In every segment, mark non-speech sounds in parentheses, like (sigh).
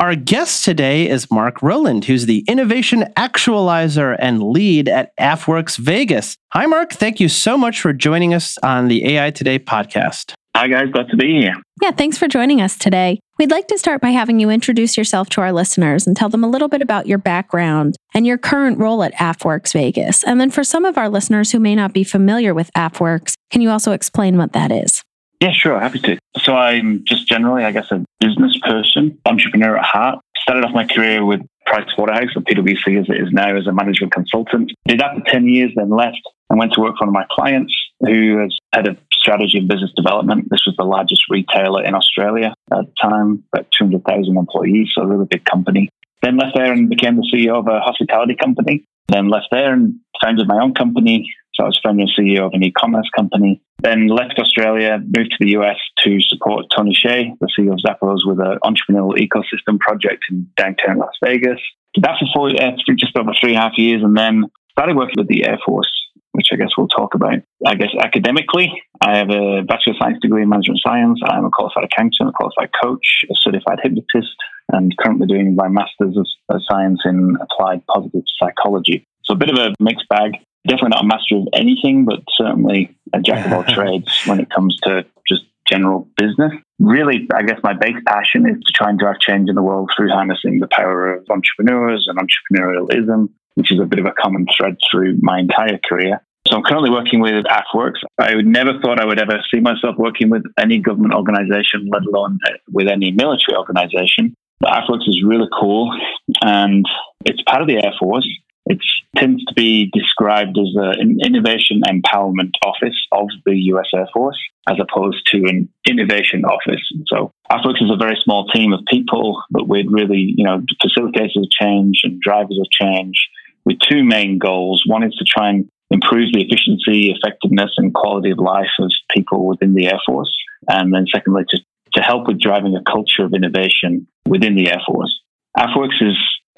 Our guest today is Mark Rowland, who's the innovation actualizer and lead at AFWERX Vegas. Hi, Mark. Thank you so much for joining us on the AI Today podcast. Hi, guys. Glad to be here. Yeah, thanks for joining us today. We'd like to start by having you introduce yourself to our listeners and tell them a little bit about your background and your current role at AFWERX Vegas. And then for some of our listeners who may not be familiar with AFWERX, can you also explain what that is? Yeah, sure. Happy to. So I'm just generally, I guess, a business person, entrepreneur at heart. Started off my career with Price Waterhouse, or PwC as it is now, as a management consultant. Did that for 10 years, then left and went to work for one of my clients who has head of strategy and business development. This was the largest retailer in Australia at the time, about 200,000 employees, so a really big company. Then left there and became the CEO of a hospitality company. Then left there and founded my own company, so I was founder and CEO of an e-commerce company. Then left Australia, moved to the US to support Tony Hsieh, the CEO of Zappos, with an entrepreneurial ecosystem project in downtown Las Vegas. Did that for four, uh, just over three and a half years, and then started working with the Air Force, which I guess we'll talk about. I guess academically, I have a Bachelor of Science degree in Management Science. I'm a qualified accountant, a qualified coach, a certified hypnotist, and currently doing my Master's of Science in Applied Positive Psychology. So a bit of a mixed bag definitely not a master of anything, but certainly a jack of all (laughs) trades when it comes to just general business. Really, I guess my base passion is to try and drive change in the world through harnessing the power of entrepreneurs and entrepreneurialism, which is a bit of a common thread through my entire career. So I'm currently working with AFWERX. I never thought I would ever see myself working with any government organization, let alone uh, with any military organization. But AFWERX is really cool and it's part of the Air Force. It tends to be described as an innovation empowerment office of the US Air Force as opposed to an innovation office. So AFWERX is a very small team of people, but we're really, you know, facilitators of change and drivers of change with two main goals. One is to try and improve the efficiency, effectiveness, and quality of life of people within the Air Force. And then secondly, to, to help with driving a culture of innovation within the Air Force. AFWERX is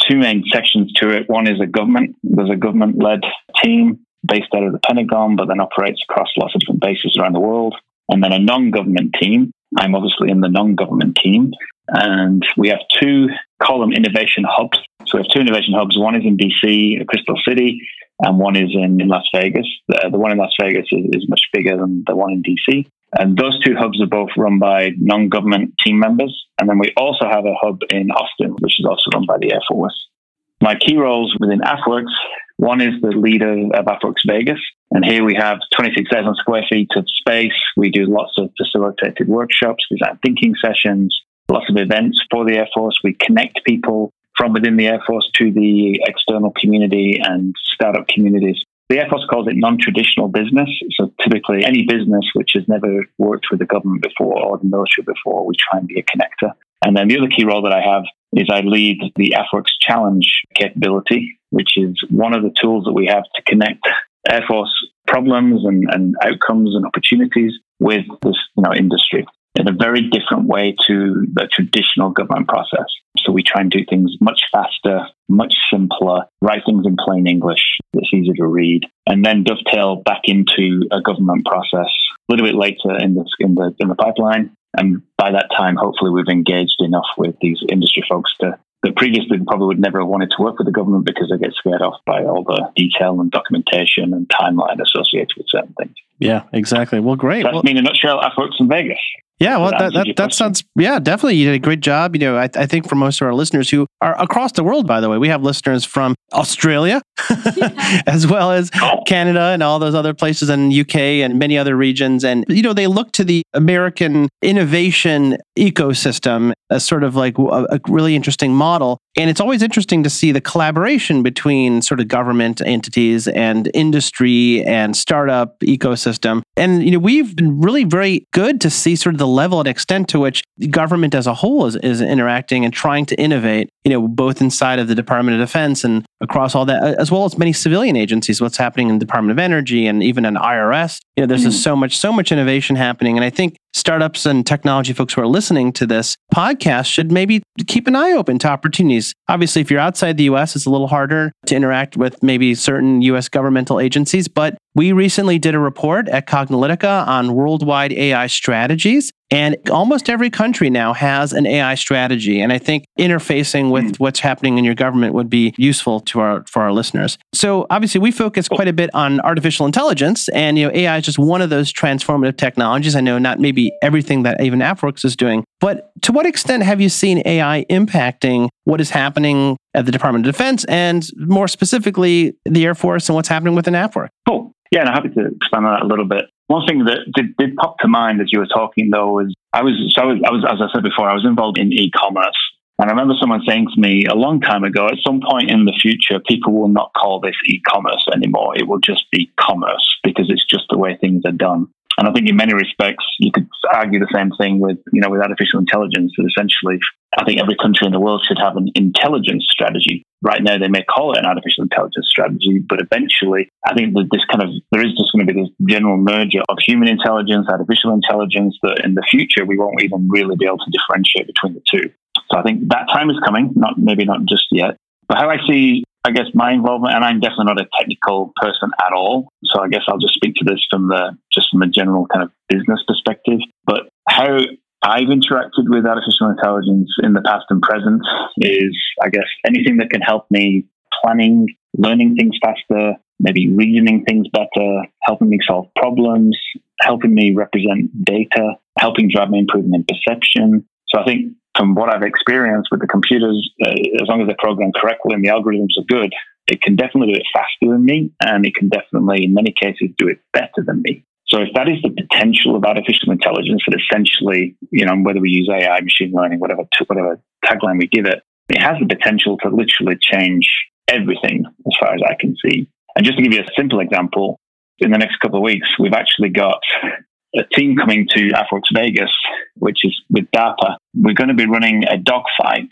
two main sections to it. One is a government. There's a government led team based out of the Pentagon, but then operates across lots of different bases around the world. And then a non government team. I'm obviously in the non government team. And we have two column innovation hubs. So we have two innovation hubs. One is in DC, Crystal City, and one is in, in Las Vegas. The, one in Las Vegas is, is much bigger than the one in DC. And those two hubs are both run by non government team members. And then we also have a hub in Austin, which is also run by the Air Force. My key roles within AFWERX one is the leader of AFWERX Vegas. And here we have 26,000 square feet of space. We do lots of facilitated workshops, design thinking sessions, lots of events for the Air Force. We connect people from within the Air Force to the external community and startup communities the Air Force calls it non traditional business. So typically, any business which has never worked with the government before or the military before, we try and be a connector. And then the other key role that I have is I lead the AFWERX Challenge capability, which is one of the tools that we have to connect Air Force problems and, and outcomes and opportunities with this you know, industry in a very different way to the traditional government process. So we try and do things much faster, much simpler, write things in plain English that's easy to read, and then dovetail back into a government process a little bit later in the in the in the pipeline. And by that time, hopefully, we've engaged enough with these industry folks to that previously probably would never have wanted to work with the government because they get scared off by all the detail and documentation and timeline associated with certain things. Yeah, exactly. Well, great. That's well, me in a nutshell. I've worked in Vegas. Yeah, well, that, that, that sounds, yeah, definitely. You did a great job. You know, I, I think for most of our listeners who are across the world, by the way, we have listeners from Australia (laughs) as well as oh. Canada and all those other places and UK and many other regions. And, you know, they look to the American innovation ecosystem as sort of like a, a really interesting model. And it's always interesting to see the collaboration between sort of government entities and industry and startup ecosystem. And you know, we've been really very good to see sort of the level and extent to which government as a whole is, is interacting and trying to innovate, you know, both inside of the Department of Defense and across all that, as well as many civilian agencies, what's happening in the Department of Energy and even in IRS. You know, there's mm-hmm. so much, so much innovation happening. And I think startups and technology folks who are listening to this podcast should maybe keep an eye open to opportunities. Obviously, if you're outside the US, it's a little harder to interact with maybe certain US governmental agencies, but we recently did a report at Cognilytica on worldwide AI strategies. And almost every country now has an AI strategy. And I think interfacing with mm. what's happening in your government would be useful to our for our listeners. So obviously we focus quite a bit on artificial intelligence and you know AI is just one of those transformative technologies. I know not maybe everything that even AFWERX is doing, but to what extent have you seen AI impacting what is happening at the Department of Defense and more specifically the Air Force and what's happening within AFWERX? Cool. Yeah, and I'm happy to expand on that a little bit. One thing that did, did pop to mind as you were talking, though, was I was so I was, I was as I said before, I was involved in e-commerce, and I remember someone saying to me a long time ago, at some point in the future, people will not call this e-commerce anymore. It will just be commerce because it's just the way things are done. And I think in many respects, you could argue the same thing with, you know, with artificial intelligence. That essentially, I think every country in the world should have an intelligence strategy. Right now, they may call it an artificial intelligence strategy, but eventually, I think that this kind of there is just going to be this general merger of human intelligence, artificial intelligence. That in the future, we won't even really be able to differentiate between the two. So I think that time is coming. Not maybe not just yet. But how I see I guess my involvement, and I'm definitely not a technical person at all. So I guess I'll just speak to this from the just from a general kind of business perspective. But how I've interacted with artificial intelligence in the past and present is, I guess, anything that can help me planning, learning things faster, maybe reasoning things better, helping me solve problems, helping me represent data, helping drive me improvement in perception. So I think from what I've experienced with the computers, uh, as long as they're programmed correctly and the algorithms are good, it can definitely do it faster than me, and it can definitely, in many cases, do it better than me. So if that is the potential of artificial intelligence, that essentially, you know, whether we use AI, machine learning, whatever whatever tagline we give it, it has the potential to literally change everything as far as I can see. And just to give you a simple example, in the next couple of weeks, we've actually got a team coming to AFWERX Vegas, which is with DARPA. We're going to be running a dogfight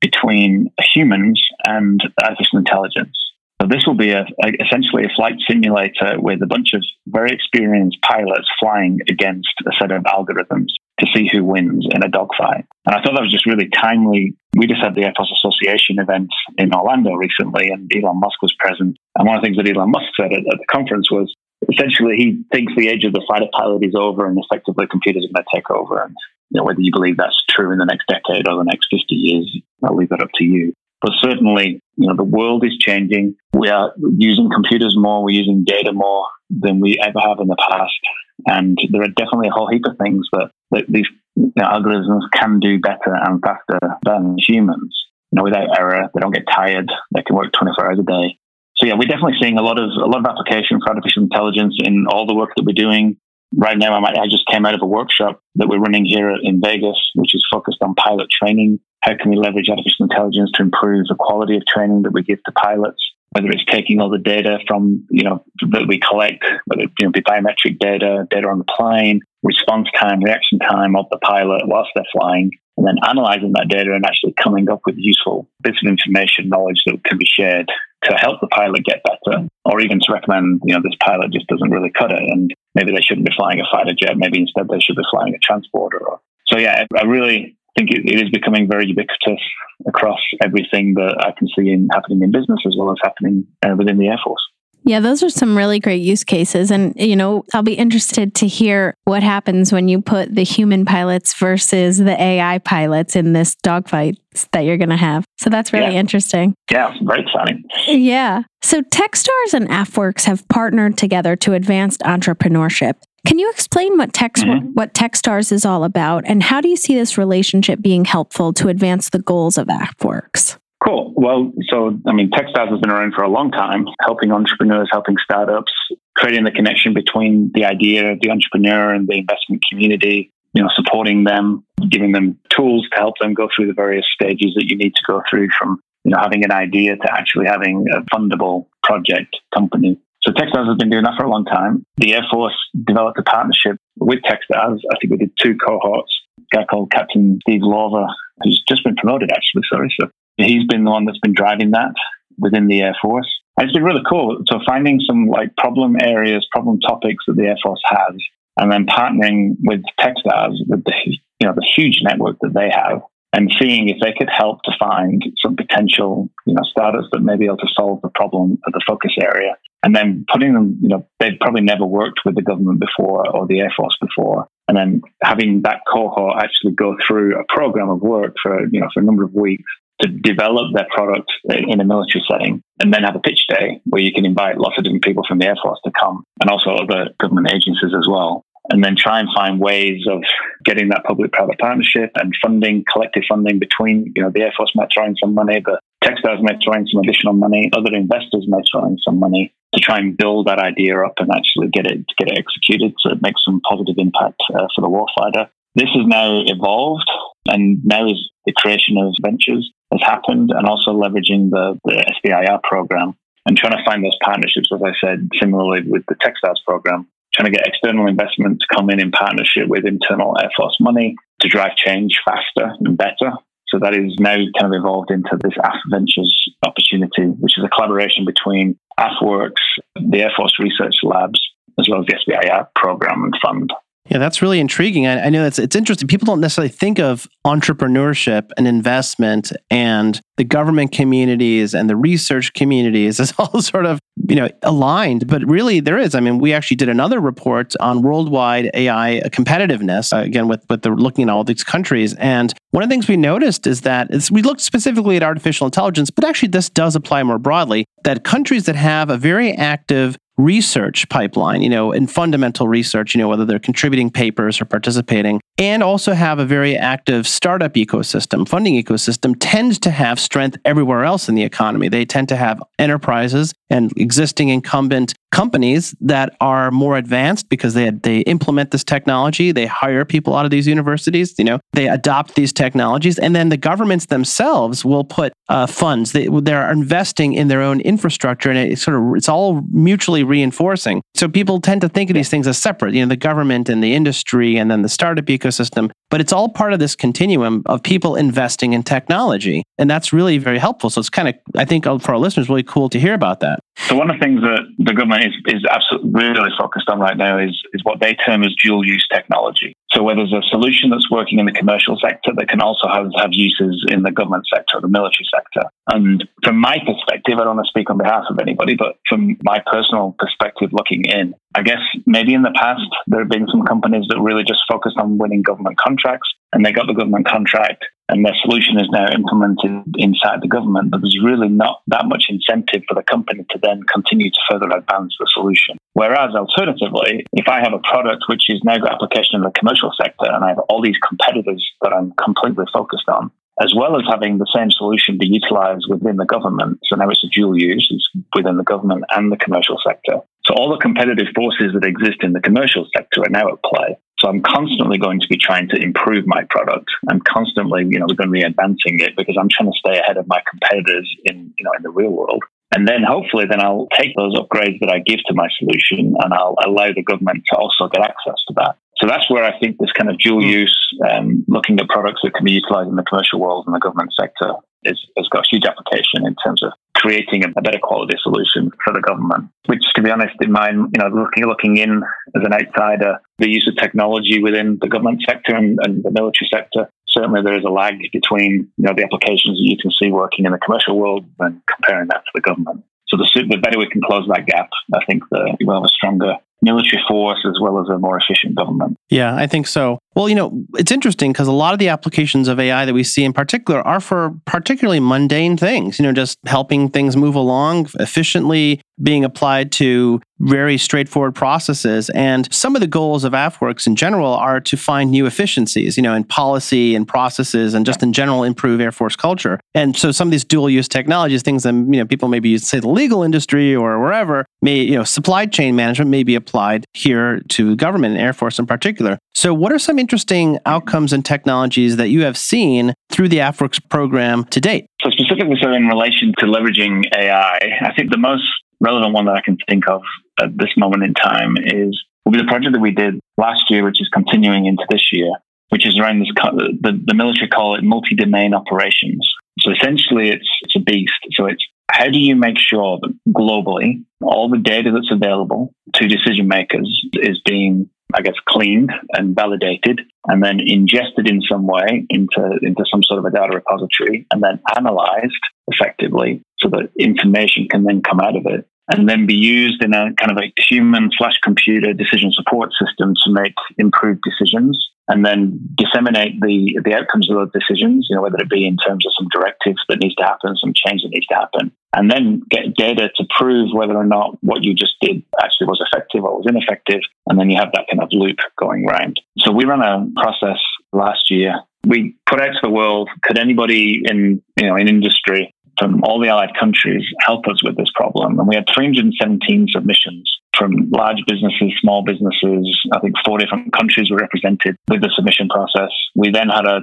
between humans and artificial intelligence. So this will be a, a, essentially a flight simulator with a bunch of very experienced pilots flying against a set of algorithms to see who wins in a dogfight. And I thought that was just really timely. We just had the Air Force Association event in Orlando recently, and Elon Musk was present. And one of the things that Elon Musk said at, at the conference was essentially he thinks the age of the fighter pilot is over and effectively computers are going to take over. And you know, whether you believe that's true in the next decade or the next 50 years, I'll leave that up to you. But certainly, you know, the world is changing. We are using computers more. We're using data more than we ever have in the past. And there are definitely a whole heap of things that, that these you know, algorithms can do better and faster than humans. You know, without error, they don't get tired. They can work 24 hours a day. So yeah, we're definitely seeing a lot of a lot of application for artificial intelligence in all the work that we're doing. Right now, I, might, I just came out of a workshop that we're running here in Vegas, which is focused on pilot training. How can we leverage artificial intelligence to improve the quality of training that we give to pilots? Whether it's taking all the data from you know that we collect, whether it you know, be biometric data, data on the plane, response time, reaction time of the pilot whilst they're flying, and then analyzing that data and actually coming up with useful bits of information, knowledge that can be shared to help the pilot get better, or even to recommend, you know, this pilot just doesn't really cut it, and maybe they shouldn't be flying a fighter jet. Maybe instead they should be flying a transporter. Or, so yeah, I really think it, it is becoming very ubiquitous across everything that I can see in, happening in business as well as happening uh, within the Air Force. Yeah, those are some really great use cases. And, you know, I'll be interested to hear what happens when you put the human pilots versus the AI pilots in this dogfight that you're going to have. So that's really yeah. interesting. Yeah, very exciting. Yeah. So Techstars and AFWERX have partnered together to advance entrepreneurship. Can you explain what Text mm-hmm. what Techstars is all about and how do you see this relationship being helpful to advance the goals of AFWERX? Cool. Well, so, I mean, Techstars has been around for a long time, helping entrepreneurs, helping startups, creating the connection between the idea, of the entrepreneur, and the investment community. you know, supporting them, giving them tools to help them go through the various stages that you need to go through from, you know, having an idea to actually having a fundable project company. So Techstars has been doing that for a long time. The Air Force developed a partnership with Techstars. I think we did two cohorts. A guy called Captain Steve Lawver, who's just been promoted actually, sorry. So he's been the one that's been driving that within the Air Force. And it's been really cool. So finding some like problem areas, problem topics that the Air Force has, and then partnering with Techstars with the you know the huge network that they have, and seeing if they could help to find some potential you know startups that may be able to solve the problem of the focus area, and then putting them you know they've probably never worked with the government before or the Air Force before, and then having that cohort actually go through a program of work for you know for a number of weeks to develop their product in a military setting and then have a pitch day where you can invite lots of different people from the Air Force to come and also other government agencies as well. And then try and find ways of getting that public-private partnership and funding, collective funding between, you know, the Air Force might throw in some money, the Techstars might throw in some additional money, other investors might throw in some money to try and build that idea up and actually get it get it executed so it makes some positive impact uh, for the warfighter. This has now evolved, and now is the creation of ventures has happened, and also leveraging the, the SBIR program and trying to find those partnerships, as I said, similarly with the Techstars program, trying to get external investment to come in in partnership with internal Air Force money to drive change faster and better. So that is now kind of evolved into this AF Ventures opportunity, which is a collaboration between AFWERX, the Air Force Research Labs, as well as the SBIR program and fund. Yeah, that's really intriguing. I, I know it's it's interesting. People don't necessarily think of entrepreneurship and investment and the government communities and the research communities (laughs) as all sort of you know aligned, but really there is. I mean, we actually did another report on worldwide AI competitiveness uh, again with with the looking at all these countries, and one of the things we noticed is that we looked specifically at artificial intelligence, but actually this does apply more broadly. That countries that have a very active research pipeline, you know, in fundamental research, you know, whether they're contributing papers or participating, and also have a very active startup ecosystem, funding ecosystem, tends to have strength everywhere else in the economy. They tend to have enterprises and existing incumbent companies that are more advanced because they they implement this technology they hire people out of these universities you know they adopt these technologies and then the governments themselves will put uh, funds. They, they're investing in their own infrastructure and it's sort of it's all mutually reinforcing. So people tend to think of these things as separate you know the government and the industry and then the startup ecosystem but it's all part of this continuum of people investing in technology. And that's really very helpful. So it's kind of i think uh, for our listeners really cool to hear about that. So one of the things that the government is, is absolutely really focused on right now is, is what they term as dual use technology. So where there's a solution that's working in the commercial sector that can also have, have uses in the government sector, or the military sector. And from my perspective, I don't want to speak on behalf of anybody, but from my personal perspective looking in, I guess maybe in the past there have been some companies that really just focused on winning government contracts and they got the government contract and their solution is now implemented inside the government, but there's really not that much incentive for the company to then continue to further advance the solution. Whereas alternatively, if I have a product which is now got application in the commercial sector and I have all these competitors that I'm completely focused on, as well as having the same solution be utilized within the government. So now it's a dual use, it's within the government and the commercial sector. So all the competitive forces that exist in the commercial sector are now at play. So I'm constantly going to be trying to improve my product. I'm constantly, you know, we're going to be advancing it because I'm trying to stay ahead of my competitors in, you know, in the real world. And then hopefully then I'll take those upgrades that I give to my solution and I'll allow the government to also get access to that. So that's where I think this kind of dual hmm. use, um, looking at products that can be utilized in the commercial world and the government sector is, has got a huge application in terms of creating a, better quality solution for the government. Which, to be honest, in my you know looking looking in as an outsider, the use of technology within the government sector and, and the military sector certainly there is a lag between you know the applications that you can see working in the commercial world and comparing that to the government. So the, the better we can close that gap, I think the, we'll have a stronger military force as well as a more efficient government. Yeah, I think so. Well, you know, it's interesting because a lot of the applications of AI that we see in particular are for particularly mundane things, you know, just helping things move along efficiently, being applied to very straightforward processes. And some of the goals of AFWERX in general are to find new efficiencies, you know, in policy and processes and just in general improve Air Force culture. And so some of these dual use technologies, things that, you know, people maybe use, say the legal industry or wherever, may, you know, supply chain management may be applied here to government and Air Force in particular. So what are some interesting outcomes and technologies that you have seen through the AFWERX program to date? So, specifically, so in relation to leveraging AI, I think the most relevant one that I can think of at this moment in time is will be the project that we did last year, which is continuing into this year, which is around this. The, the military call it multi-domain operations. So essentially, it's it's a beast. So it's how do you make sure that globally all the data that's available to decision makers is being I guess, cleaned and validated and then ingested in some way into, into some sort of a data repository and then analyzed effectively so that information can then come out of it and then be used in a kind of a human slash computer decision support system to make improved decisions and then disseminate the the outcomes of those decisions, you know, whether it be in terms of some directives that needs to happen, some change that needs to happen, and then get data to prove whether or not what you just did actually was effective or was ineffective, and then you have that kind of loop going round. So we ran a process last year. We put out to the world, could anybody in you know in industry from all the allied countries help us with this problem? And we had 317 submissions from large businesses, small businesses. I think four different countries were represented with the submission process. We then had a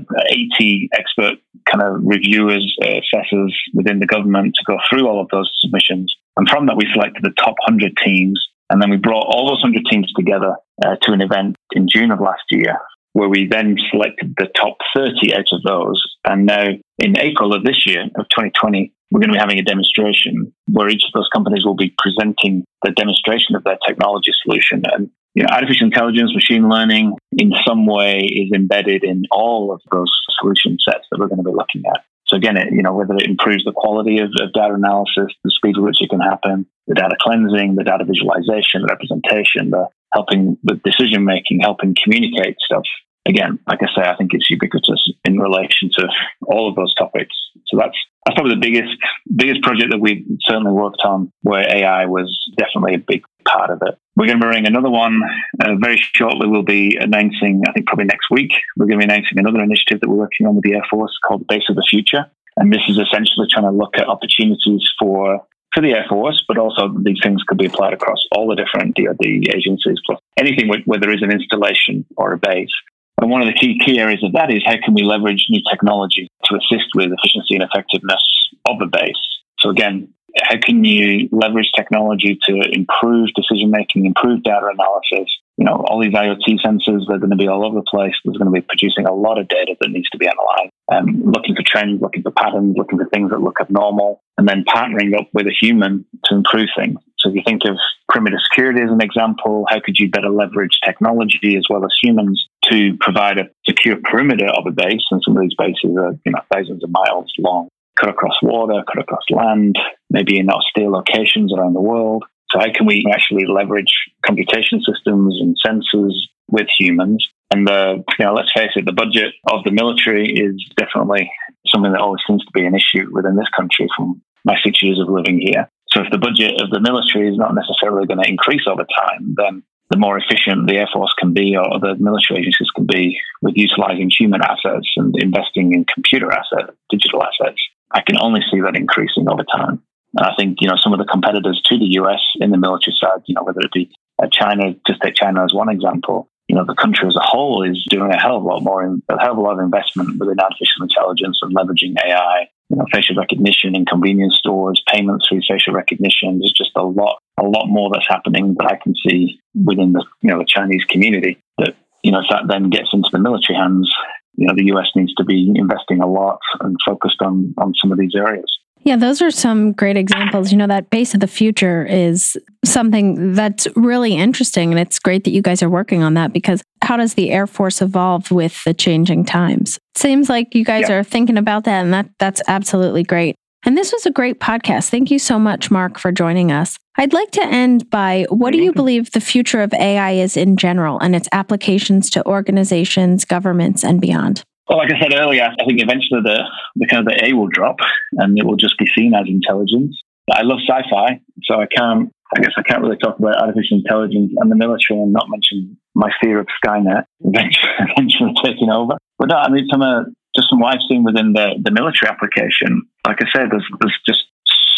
80 expert kind of reviewers, assessors within the government to go through all of those submissions. And from that, we selected the top 100 teams. And then we brought all those 100 teams together uh, to an event in June of last year where we then selected the top 30 out of those. And now in April of this year, of 2020, we're going to be having a demonstration where each of those companies will be presenting the demonstration of their technology solution. And you know, artificial intelligence, machine learning, in some way, is embedded in all of those solution sets that we're going to be looking at. So again, it, you know, whether it improves the quality of, of data analysis, the speed at which it can happen, the data cleansing, the data visualization, the representation, the helping with decision making, helping communicate stuff. Again, like I say, I think it's ubiquitous in relation to all of those topics. So that's that's probably the biggest biggest project that we've certainly worked on where AI was definitely a big part of it. We're going to be running another one uh, very shortly. We'll be announcing, I think probably next week, we're going to be announcing another initiative that we're working on with the Air Force called the Base of the Future. And this is essentially trying to look at opportunities for for the Air Force, but also these things could be applied across all the different DoD agencies, plus anything where, where there is an installation or a base. And one of the key key areas of that is how can we leverage new technology to assist with efficiency and effectiveness of a base. So again, how can you leverage technology to improve decision making, improve data analysis? You know, all these IoT sensors, they're going to be all over the place. There's going to be producing a lot of data that needs to be analyzed. Um, looking for trends, looking for patterns, looking for things that look abnormal, and then partnering up with a human to improve things. So if you think of perimeter security as an example, how could you better leverage technology as well as humans to provide a secure perimeter of a base? And some of these bases are, you know, thousands of miles long cut across water, cut across land, maybe in austere locations around the world. So how can we actually leverage computation systems and sensors with humans? And the, you know, let's face it, the budget of the military is definitely something that always seems to be an issue within this country from my six years of living here. So if the budget of the military is not necessarily going to increase over time, then the more efficient the Air Force can be or the military agencies can be with utilizing human assets and investing in computer assets, digital assets, I can only see that increasing over time. And I think, you know, some of the competitors to the US in the military side, you know, whether it be uh, China, just take China as one example, you know, the country as a whole is doing a hell of a lot more, a hell of a lot of investment within artificial intelligence and leveraging AI, you know, facial recognition in convenience stores, payments through facial recognition. There's just a lot, a lot more that's happening that I can see within the, you know, the Chinese community that, you know, if that then gets into the military hands, you know, the US needs to be investing a lot and focused on, on some of these areas. Yeah, those are some great examples. You know, that base of the future is something that's really interesting. And it's great that you guys are working on that because how does the Air Force evolve with the changing times? Seems like you guys yeah. are thinking about that, and that that's absolutely great. And this was a great podcast. Thank you so much, Mark, for joining us. I'd like to end by what do you believe the future of AI is in general and its applications to organizations, governments, and beyond? Well, like I said earlier, I think eventually the, the kind of the A will drop and it will just be seen as intelligence. I love sci-fi, so I can't. I guess I can't really talk about artificial intelligence and the military and not mention my fear of Skynet eventually, (laughs) eventually taking over. But no, I mean, from a just from what I've seen within the, the military application, like I said, there's there's just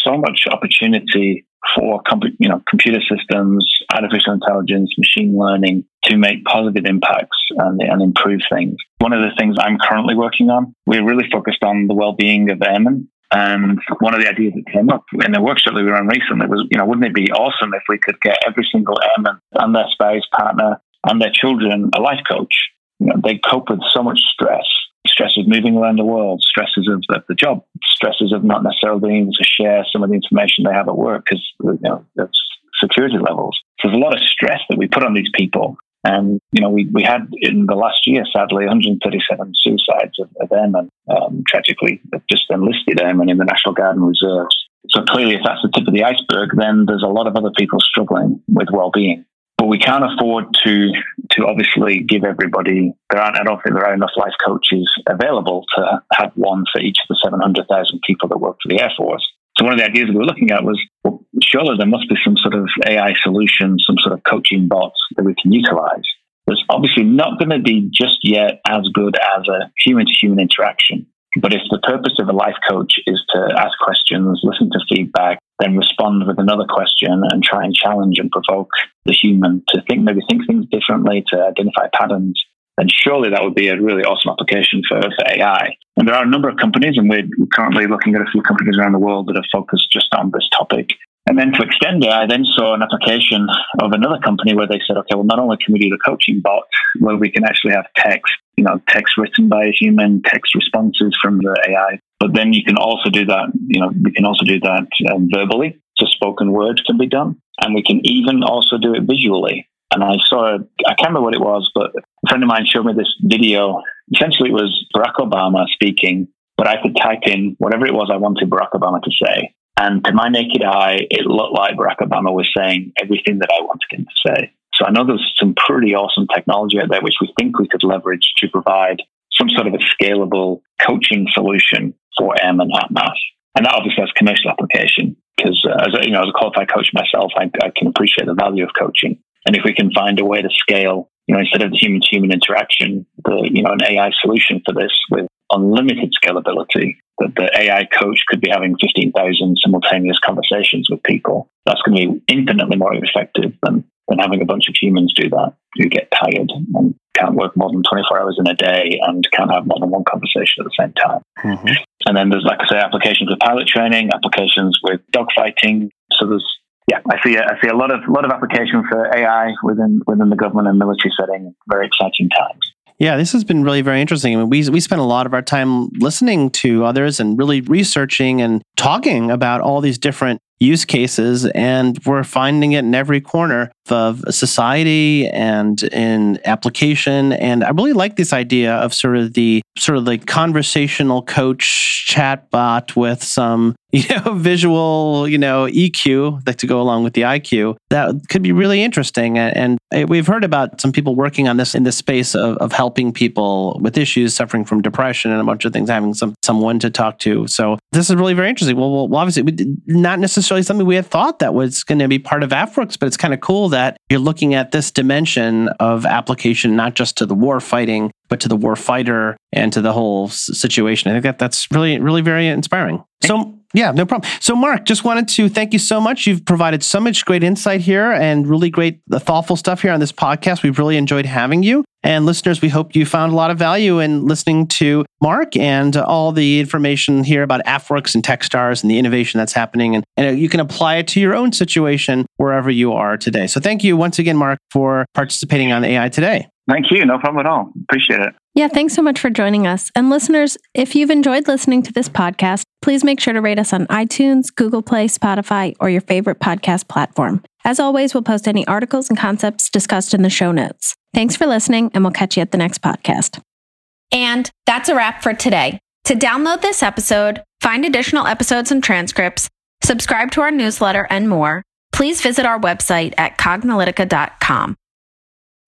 so much opportunity for you know computer systems, artificial intelligence, machine learning to make positive impacts and, and improve things. One of the things I'm currently working on, we're really focused on the well-being of airmen. And one of the ideas that came up in the workshop that we ran recently was, you know, wouldn't it be awesome if we could get every single airman and their spouse, partner, and their children a life coach? You know, they cope with so much stress stresses of moving around the world, stresses of, the job, stresses of not necessarily being able to share some of the information they have at work because you know security levels. So there's a lot of stress that we put on these people. And, you know, we, we had in the last year, sadly, 137 suicides of, of airmen, um, tragically, just enlisted airmen in the National Guard and Reserves. So clearly, if that's the tip of the iceberg, then there's a lot of other people struggling with well-being but we can't afford to to obviously give everybody there aren't I don't think there are enough life coaches available to have one for each of the 700,000 people that work for the Air Force. So one of the ideas we were looking at was well, surely there must be some sort of AI solution, some sort of coaching bots that we can utilize. It's obviously not going to be just yet as good as a human to human interaction. But if the purpose of a life coach is to ask questions, listen to feedback, then respond with another question and try and challenge and provoke the human to think, maybe think things differently, to identify patterns, then surely that would be a really awesome application for, for AI. And there are a number of companies, and we're currently looking at a few companies around the world that are focused just on this topic. And then to extend it, I then saw an application of another company where they said, okay, well, not only can we do the coaching bot, where we can actually have text, you know, text written by a human, text responses from the AI, but then you can also do that, you know, we can also do that um, verbally. So spoken word can be done. And we can even also do it visually. And I saw, I can't remember what it was, but a friend of mine showed me this video. Essentially, it was Barack Obama speaking, but I could type in whatever it was I wanted Barack Obama to say. And to my naked eye, it looked like Barack Obama was saying everything that I wanted him to say. So I know there's some pretty awesome technology out there which we think we could leverage to provide some sort of a scalable coaching solution for airmen at mass. And that obviously has commercial application because uh, as a, you know, as a qualified coach myself, I, I can appreciate the value of coaching. And if we can find a way to scale, you know, instead of the human to human interaction, the, you know, an AI solution for this with unlimited scalability, that the AI coach could be having 15,000 simultaneous conversations with people. That's going to be infinitely more effective than, than having a bunch of humans do that who get tired and can't work more than 24 hours in a day and can't have more than one conversation at the same time. Mm-hmm. And then there's, like I say, applications with pilot training, applications with dogfighting. So there's, yeah, I see, I see a lot of, lot of application for AI within, within the government and military setting. Very exciting times. Yeah, this has been really very interesting. I mean, we we spent a lot of our time listening to others and really researching and talking about all these different use cases, and we're finding it in every corner of society and in application. And I really like this idea of sort of the sort of like conversational coach chatbot with some (laughs) you know visual you know EQ that to go along with the IQ that could be really interesting. And, we've heard about some people working on this in the space of, of helping people with issues suffering from depression and a bunch of things, having some someone to talk to. So this is really very interesting. Well, well obviously, not necessarily something we had thought that was going to be part of AFWERX, but it's kind of cool that that you're looking at this dimension of application, not just to the war fighting, but to the war fighter and to the whole situation. I think that that's really, really very inspiring. So, yeah, no problem. So, Mark, just wanted to thank you so much. You've provided so much great insight here and really great, uh, thoughtful stuff here on this podcast. We've really enjoyed having you. And listeners, we hope you found a lot of value in listening to Mark and all the information here about AFWERX and Techstars and the innovation that's happening. And, and you can apply it to your own situation wherever you are today. So thank you once again, Mark, for participating on AI Today. Thank you. No problem at all. Appreciate it. Yeah, thanks so much for joining us. And listeners, if you've enjoyed listening to this podcast, please make sure to rate us on iTunes, Google Play, Spotify, or your favorite podcast platform. As always, we'll post any articles and concepts discussed in the show notes. Thanks for listening, and we'll catch you at the next podcast. And that's a wrap for today. To download this episode, find additional episodes and transcripts, subscribe to our newsletter, and more, please visit our website at cognilytica.com.